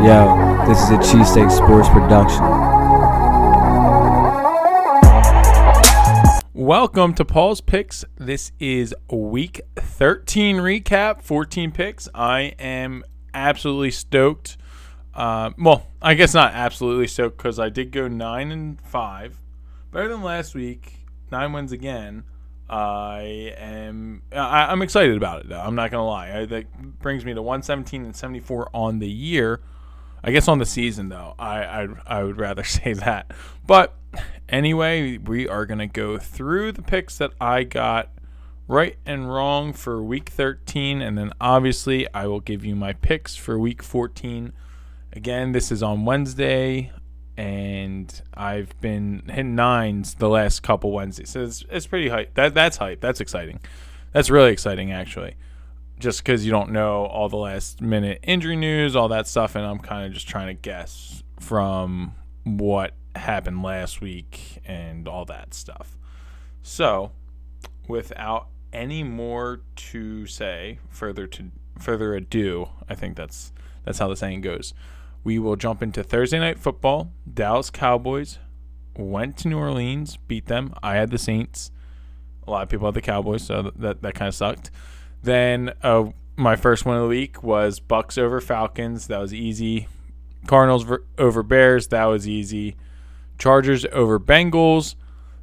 Yo, this is a Cheesesteak Sports production. Welcome to Paul's Picks. This is week 13 recap, 14 picks. I am absolutely stoked. Uh, well, I guess not absolutely stoked because I did go 9 and 5. Better than last week. 9 wins again. I am I, am excited about it though. I'm not gonna lie. I, that brings me to 117 and 74 on the year. I guess on the season though. I I, I would rather say that. But anyway, we are gonna go through the picks that I got right and wrong for week 13, and then obviously I will give you my picks for week 14. Again, this is on Wednesday and I've been hitting nines the last couple Wednesdays. So it's, it's pretty hype. That that's hype. That's exciting. That's really exciting actually. Just because you don't know all the last minute injury news, all that stuff, and I'm kind of just trying to guess from what happened last week and all that stuff. So, without any more to say, further to further ado, I think that's that's how the saying goes. We will jump into Thursday night football. Dallas Cowboys went to New Orleans, beat them. I had the Saints. A lot of people had the Cowboys, so that that, that kind of sucked. Then uh, my first one of the week was Bucs over Falcons. That was easy. Cardinals over Bears. That was easy. Chargers over Bengals.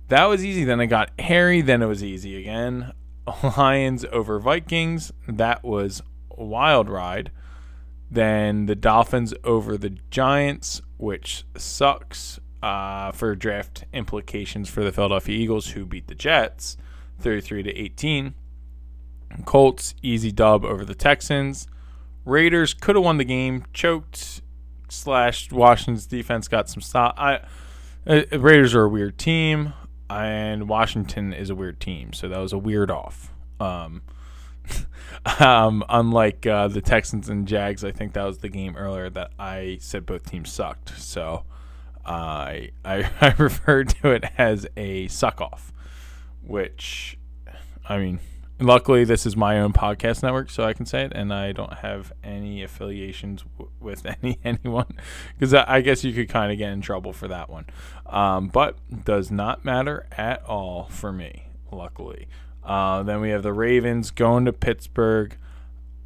That was easy. Then I got Harry. Then it was easy again. Lions over Vikings. That was wild ride. Then the Dolphins over the Giants, which sucks uh, for draft implications for the Philadelphia Eagles, who beat the Jets 33 to 18. Colts easy dub over the Texans. Raiders could have won the game, choked. Slash Washington's defense got some stop. I uh, Raiders are a weird team, and Washington is a weird team, so that was a weird off. Um, um, unlike uh, the Texans and Jags, I think that was the game earlier that I said both teams sucked. So I I, I referred to it as a suck off, which I mean, luckily this is my own podcast network, so I can say it, and I don't have any affiliations w- with any anyone because I, I, guess you could kind of get in trouble for that one. Um, but does not matter at all for me, luckily. Uh, then we have the Ravens going to Pittsburgh.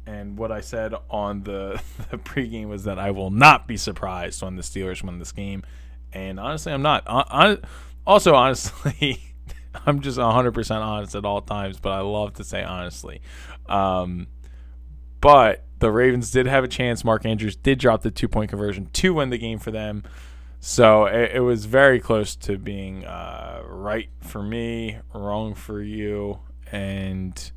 And what I said on the, the pregame was that I will not be surprised when the Steelers win this game. And honestly, I'm not. also, honestly, I'm just 100% honest at all times, but I love to say honestly. Um, but the Ravens did have a chance. Mark Andrews did drop the two point conversion to win the game for them. So it, it was very close to being uh, right for me, wrong for you and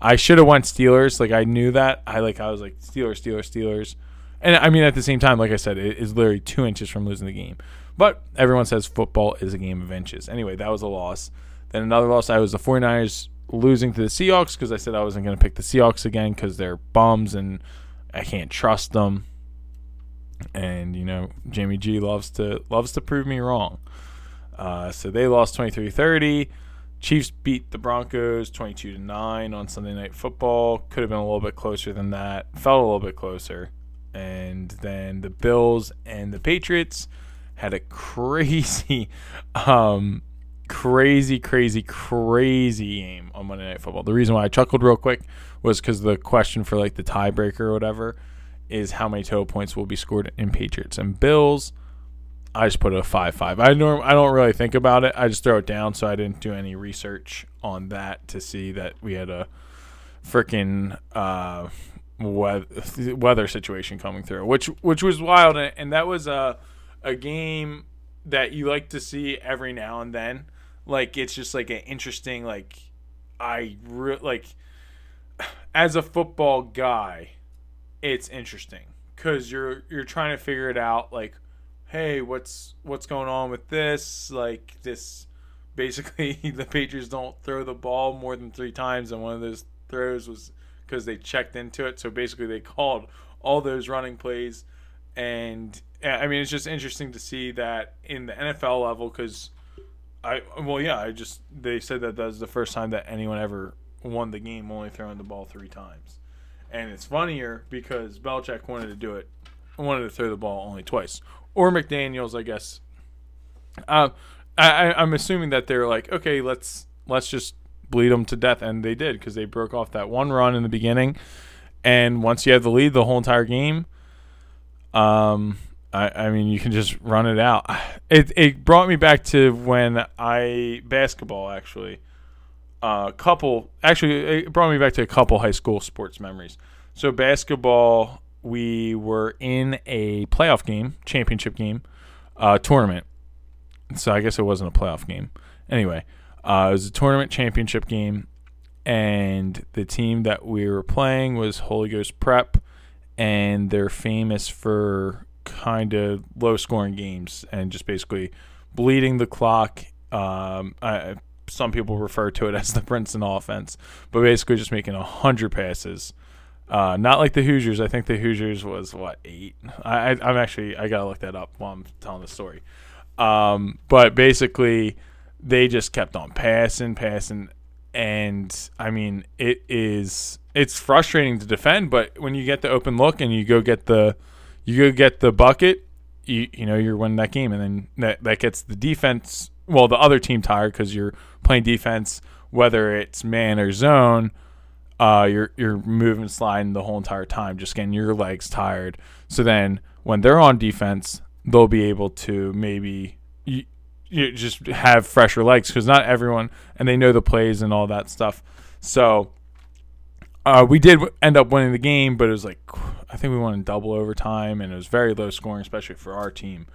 I should have went Steelers. Like I knew that. I like I was like Steelers, Steelers, Steelers. And I mean at the same time, like I said, it is literally two inches from losing the game. But everyone says football is a game of inches. Anyway, that was a loss. Then another loss, I was the 49ers losing to the Seahawks because I said I wasn't going to pick the Seahawks again because they're bums and I can't trust them. And you know, Jimmy G loves to loves to prove me wrong. Uh, so they lost 23-30. Chiefs beat the Broncos 22 to 9 on Sunday Night Football. Could have been a little bit closer than that. Felt a little bit closer. And then the Bills and the Patriots had a crazy um crazy crazy crazy game on Monday Night Football. The reason why I chuckled real quick was cuz the question for like the tiebreaker or whatever is how many total points will be scored in Patriots and Bills I just put it a five five. I norm I don't really think about it. I just throw it down, so I didn't do any research on that to see that we had a freaking uh, weather, weather situation coming through, which which was wild, and that was a a game that you like to see every now and then. Like it's just like an interesting like I re- like as a football guy, it's interesting because you're you're trying to figure it out like hey, what's what's going on with this? Like this, basically, the Patriots don't throw the ball more than three times, and one of those throws was because they checked into it. So basically, they called all those running plays, and I mean, it's just interesting to see that in the NFL level because. I well yeah I just they said that that was the first time that anyone ever won the game only throwing the ball three times, and it's funnier because Belichick wanted to do it wanted to throw the ball only twice. Or McDaniels, I guess. I, I I'm assuming that they're like, okay, let's let's just bleed them to death, and they did because they broke off that one run in the beginning, and once you have the lead the whole entire game, um, I, I mean you can just run it out. It it brought me back to when I basketball actually, a uh, couple actually it brought me back to a couple high school sports memories. So basketball, we were in a playoff game, championship game, uh, tournament. So I guess it wasn't a playoff game. Anyway, uh, it was a tournament championship game, and the team that we were playing was Holy Ghost Prep, and they're famous for kind of low scoring games and just basically bleeding the clock. Um, I, some people refer to it as the Princeton offense, but basically just making a hundred passes. Uh, not like the Hoosiers. I think the Hoosiers was what eight. I, I am actually I gotta look that up while I'm telling the story. Um, but basically they just kept on passing, passing, and I mean it is it's frustrating to defend, but when you get the open look and you go get the you go get the bucket, you you know you're winning that game, and then that that gets the defense, well the other team tired because you're playing defense, whether it's man or zone. Uh, you're you're moving, sliding the whole entire time, just getting your legs tired. So then, when they're on defense, they'll be able to maybe you you just have fresher legs because not everyone and they know the plays and all that stuff. So uh, we did end up winning the game, but it was like I think we won in double overtime, and it was very low scoring, especially for our team.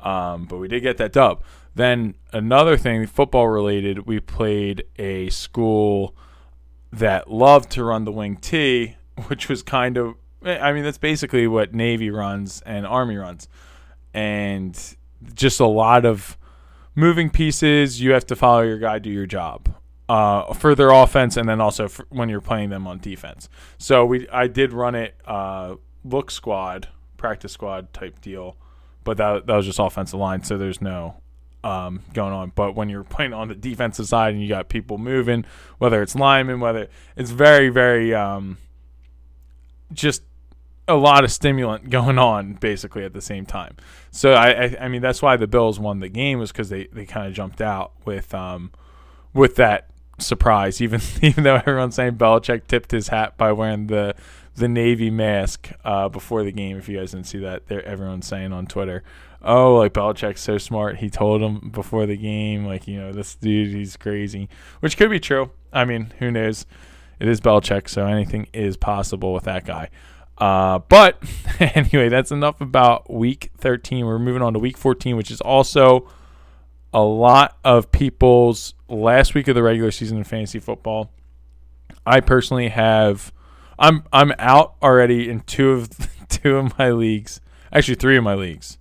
Um, but we did get that dub. Then another thing, football related, we played a school that loved to run the wing T, which was kind of, I mean, that's basically what Navy runs and Army runs, and just a lot of moving pieces, you have to follow your guy, do your job uh, for their offense, and then also when you're playing them on defense. So we, I did run it uh, look squad, practice squad type deal, but that that was just offensive line, so there's no um, going on. But when you're playing on the defensive side and you got people moving, whether it's linemen, whether it's very very um, just a lot of stimulant going on basically at the same time. So I, I, I mean that's why the Bills won the game was because they, they kind of jumped out with um with that surprise. Even even though everyone's saying Belichick tipped his hat by wearing the the navy mask uh, before the game. If you guys didn't see that, there everyone's saying on Twitter, "Oh, like Belichick's so smart. He told him before the game, like you know this dude, he's crazy," which could be true. I mean, who knows? It is Belichick, so anything is possible with that guy. Uh, but anyway, that's enough about week 13. We're moving on to week 14, which is also a lot of people's last week of the regular season in fantasy football. I personally have I'm I'm out already in two of two of my leagues. Actually, three of my leagues.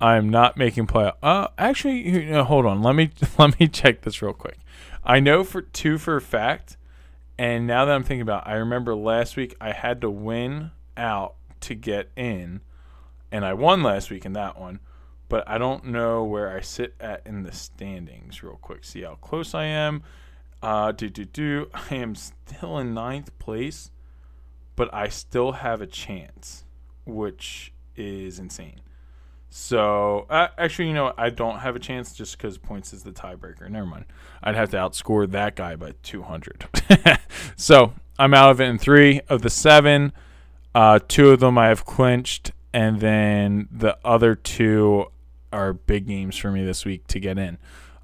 I'm not making play. Uh, actually, you know, hold on. Let me let me check this real quick. I know for two for a fact and now that I'm thinking about, it, I remember last week I had to win out to get in, and I won last week in that one. But I don't know where I sit at in the standings. Real quick, see how close I am. Uh, do do do. I am still in ninth place, but I still have a chance, which is insane. So uh, actually, you know, I don't have a chance just because points is the tiebreaker. Never mind. I'd have to outscore that guy by 200. so I'm out of it in three of the seven. Uh, two of them I have clinched, and then the other two are big games for me this week to get in.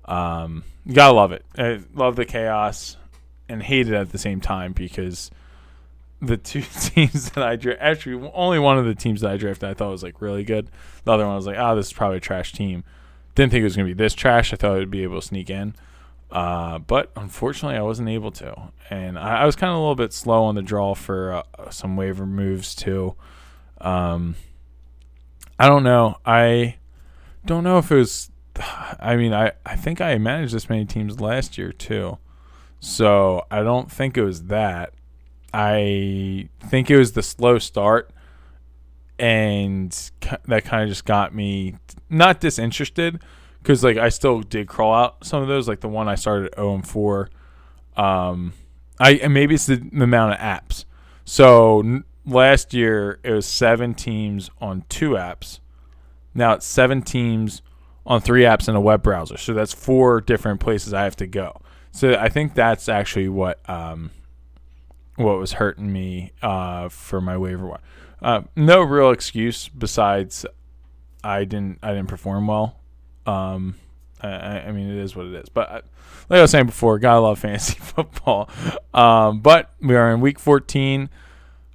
Um, you gotta love it. I love the chaos and hate it at the same time because the two teams that I drafted, actually, only one of the teams that I drafted I thought was like really good. The other one was like, oh, this is probably a trash team. Didn't think it was to be this trash. I thought I'd be able to sneak in. Uh, but unfortunately, I wasn't able to. And I, I was kind of a little bit slow on the draw for uh, some waiver moves, too. Um, I don't know. I don't know if it was. I mean, I, I think I managed this many teams last year, too. So I don't think it was that. I think it was the slow start, and that kind of just got me not disinterested because like I still did crawl out some of those, like the one I started at 0 and 4. Um, I and maybe it's the, the amount of apps. So last year it was seven teams on two apps. Now it's seven teams on three apps in a web browser. So that's four different places I have to go. So I think that's actually what um, what was hurting me uh, for my waiver wire. Uh, no real excuse besides I didn't I didn't perform well. Um, I, I mean it is what it is. But I, like I was saying before, gotta love fantasy football. Um, but we are in week 14.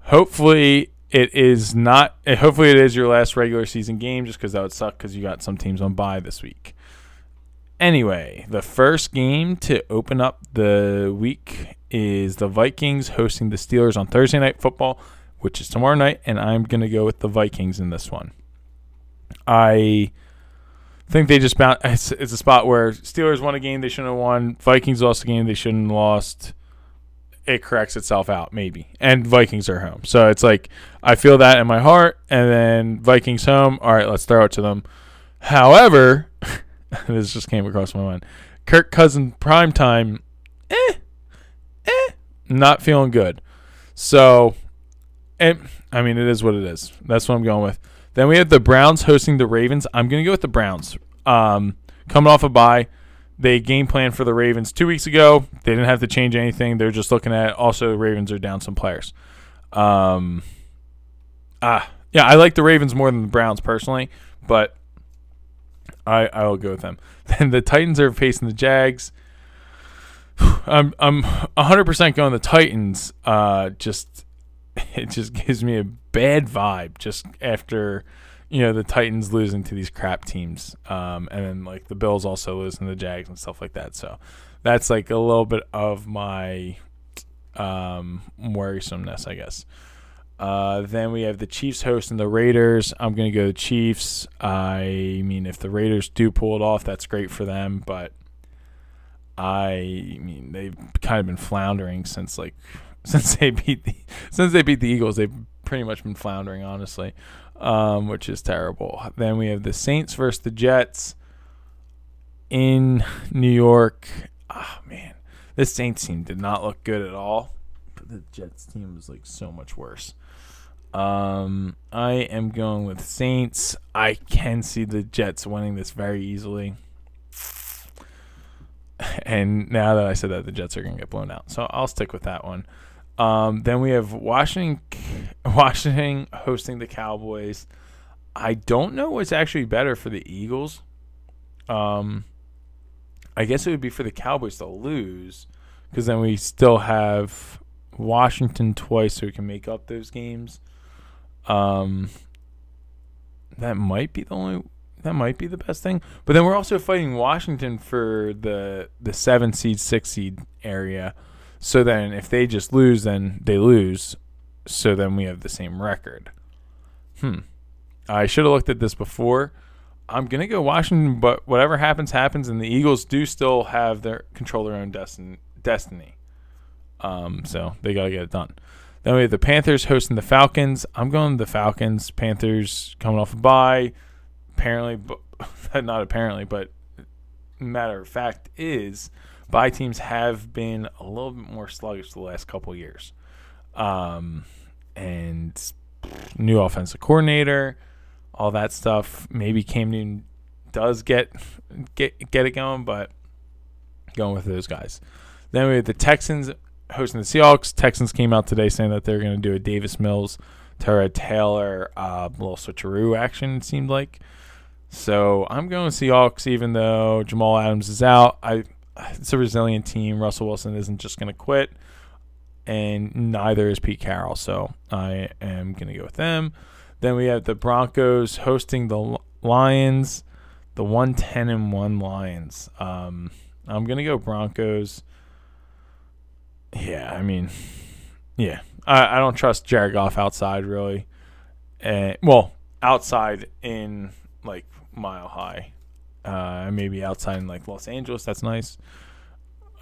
Hopefully it is not. Hopefully it is your last regular season game, just because that would suck because you got some teams on bye this week. Anyway, the first game to open up the week is the Vikings hosting the Steelers on Thursday Night Football, which is tomorrow night, and I'm going to go with the Vikings in this one. I think they just bound. It's, it's a spot where Steelers won a game they shouldn't have won. Vikings lost a game they shouldn't have lost. It corrects itself out, maybe. And Vikings are home. So it's like, I feel that in my heart, and then Vikings home. All right, let's throw it to them. However, this just came across my mind. Kirk Cousin prime time, eh, eh, not feeling good. So, and I mean, it is what it is. That's what I'm going with. Then we have the Browns hosting the Ravens. I'm going to go with the Browns. Um, coming off a bye, they game plan for the Ravens two weeks ago. They didn't have to change anything. They're just looking at also Ravens are down some players. Um, ah, yeah, I like the Ravens more than the Browns personally, but I I will go with them. Then the Titans are facing the Jags. I'm I'm 100% going the Titans. Uh, just it just gives me a bad vibe just after you know the Titans losing to these crap teams, um, and then like the Bills also losing the Jags and stuff like that. So that's like a little bit of my um, worrisomeness, I guess. Uh, then we have the Chiefs hosting the Raiders. I'm going to go Chiefs. I mean, if the Raiders do pull it off, that's great for them. But I mean, they've kind of been floundering since like since they beat the since they beat the Eagles. They've pretty much been floundering, honestly, um, which is terrible. Then we have the Saints versus the Jets in New York. Ah, man, this Saints team did not look good at all. But the Jets team was like so much worse. Um, I am going with Saints. I can see the Jets winning this very easily. And now that I said that, the Jets are going to get blown out. So I'll stick with that one. Um, then we have Washington, Washington hosting the Cowboys. I don't know what's actually better for the Eagles. Um, I guess it would be for the Cowboys to lose, because then we still have Washington twice, so we can make up those games. Um, that might be the only. That might be the best thing. But then we're also fighting Washington for the the seven seed, six seed area. So then, if they just lose, then they lose. So then we have the same record. Hmm. I should have looked at this before. I'm gonna go Washington, but whatever happens, happens, and the Eagles do still have their control their own destin- destiny. Um, so they gotta get it done. Then we have the Panthers hosting the Falcons. I'm going the Falcons. Panthers coming off a bye. Apparently, but not apparently, but matter of fact is bye teams have been a little bit more sluggish the last couple years. Um, and new offensive coordinator, all that stuff. Maybe Cam Newton does get get get it going, but going with those guys. Then we have the Texans hosting the Seahawks. Texans came out today saying that they're going to do a Davis Mills, Tyrod Taylor, uh, little switcheroo action. It seemed like. So I'm going Seahawks, even though Jamal Adams is out. I it's a resilient team. Russell Wilson isn't just going to quit, and neither is Pete Carroll. So I am going to go with them. Then we have the Broncos hosting the Lions, the 110 and 1 Lions. Um, I'm going to go Broncos. Yeah, I mean, yeah. I, I don't trust Jared Goff outside, really. And, well, outside in, like, mile high. Uh, maybe outside in, like, Los Angeles. That's nice.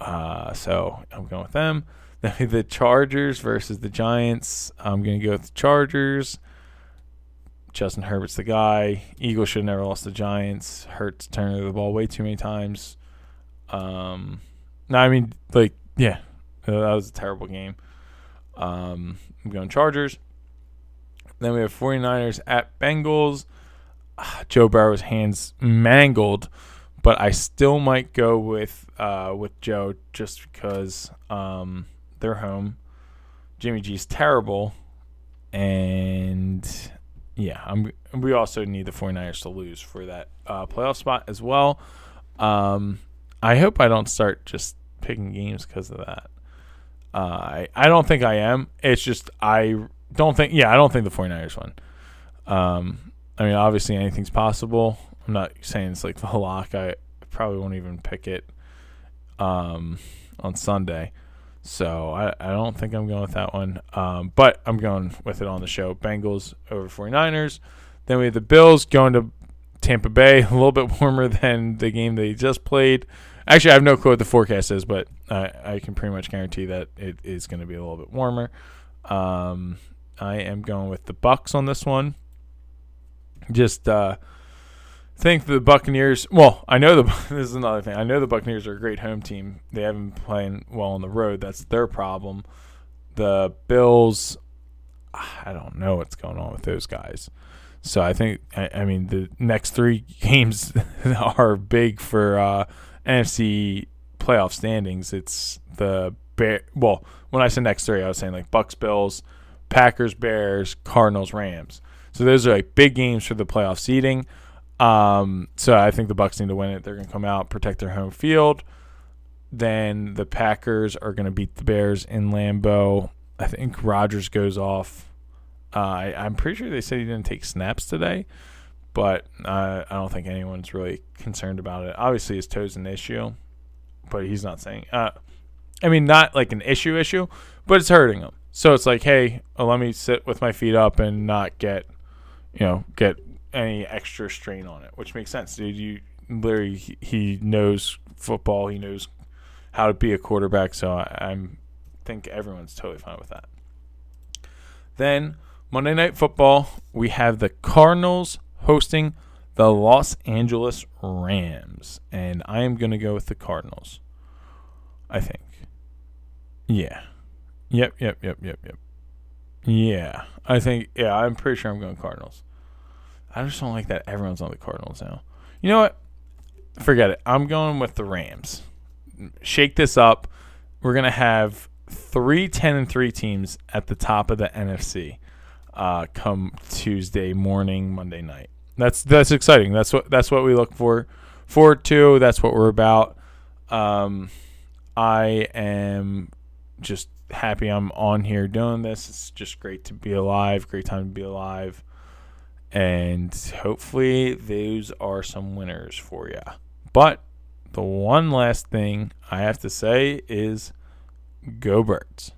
Uh, so I'm going with them. Then the Chargers versus the Giants. I'm going to go with the Chargers. Justin Herbert's the guy. Eagles should never lost the Giants. Hurts turning the ball way too many times. Um, no, I mean, like, yeah, that was a terrible game. Um, I'm going Chargers. Then we have 49ers at Bengals. Joe Burrow's hands mangled, but I still might go with uh, with Joe just because um, they're home. Jimmy G's terrible, and yeah, I'm. We also need the 49ers to lose for that uh, playoff spot as well. Um, I hope I don't start just picking games because of that. Uh, I I don't think I am. It's just I don't think. Yeah, I don't think the 49ers win. Um, I mean, obviously anything's possible. I'm not saying it's like the lock. I probably won't even pick it um, on Sunday. So I, I don't think I'm going with that one. Um, but I'm going with it on the show. Bengals over 49ers. Then we have the Bills going to Tampa Bay, a little bit warmer than the game they just played. Actually, I have no clue what the forecast is, but I, I can pretty much guarantee that it is going to be a little bit warmer. Um, I am going with the Bucs on this one. Just uh, think the Buccaneers. Well, I know the this is another thing. I know the Buccaneers are a great home team. They haven't been playing well on the road. That's their problem. The Bills, I don't know what's going on with those guys. So I think I, I mean the next three games are big for uh, NFC playoff standings. It's the Bear. Well, when I said next three, I was saying like Bucs, Bills, Packers, Bears, Cardinals, Rams. So those are like big games for the playoff seeding. Um, so I think the Bucs need to win it. They're going to come out, protect their home field. Then the Packers are going to beat the Bears in Lambeau. I think Rodgers goes off. Uh, I, I'm pretty sure they said he didn't take snaps today, but uh, I don't think anyone's really concerned about it. Obviously, his toe's an issue, but he's not saying. Uh, I mean, not like an issue issue, but it's hurting him. So it's like, hey, uh, let me sit with my feet up and not get, you know, get any extra strain on it, which makes sense, dude. You literally he, knows football, he knows how to be a quarterback, so I, I'm think everyone's totally fine with that. Then Monday Night Football, we have the Cardinals hosting the Los Angeles Rams, and I am going to go with the Cardinals. I think. Yeah. Yep, yep, yep, yep, yep. Yeah. I think yeah, I'm pretty sure I'm going Cardinals. I just don't like that everyone's on the Cardinals now. You know what? Forget it. I'm going with the Rams. Shake this up. We're gonna have three 10 and 3 teams at the top of the NFC uh, come Tuesday morning, Monday night. That's that's exciting. That's what that's what we look for forward to. That's what we're about. Um, I am just happy I'm on here doing this. It's just great to be alive. Great time to be alive. And hopefully, those are some winners for you. But the one last thing I have to say is go birds.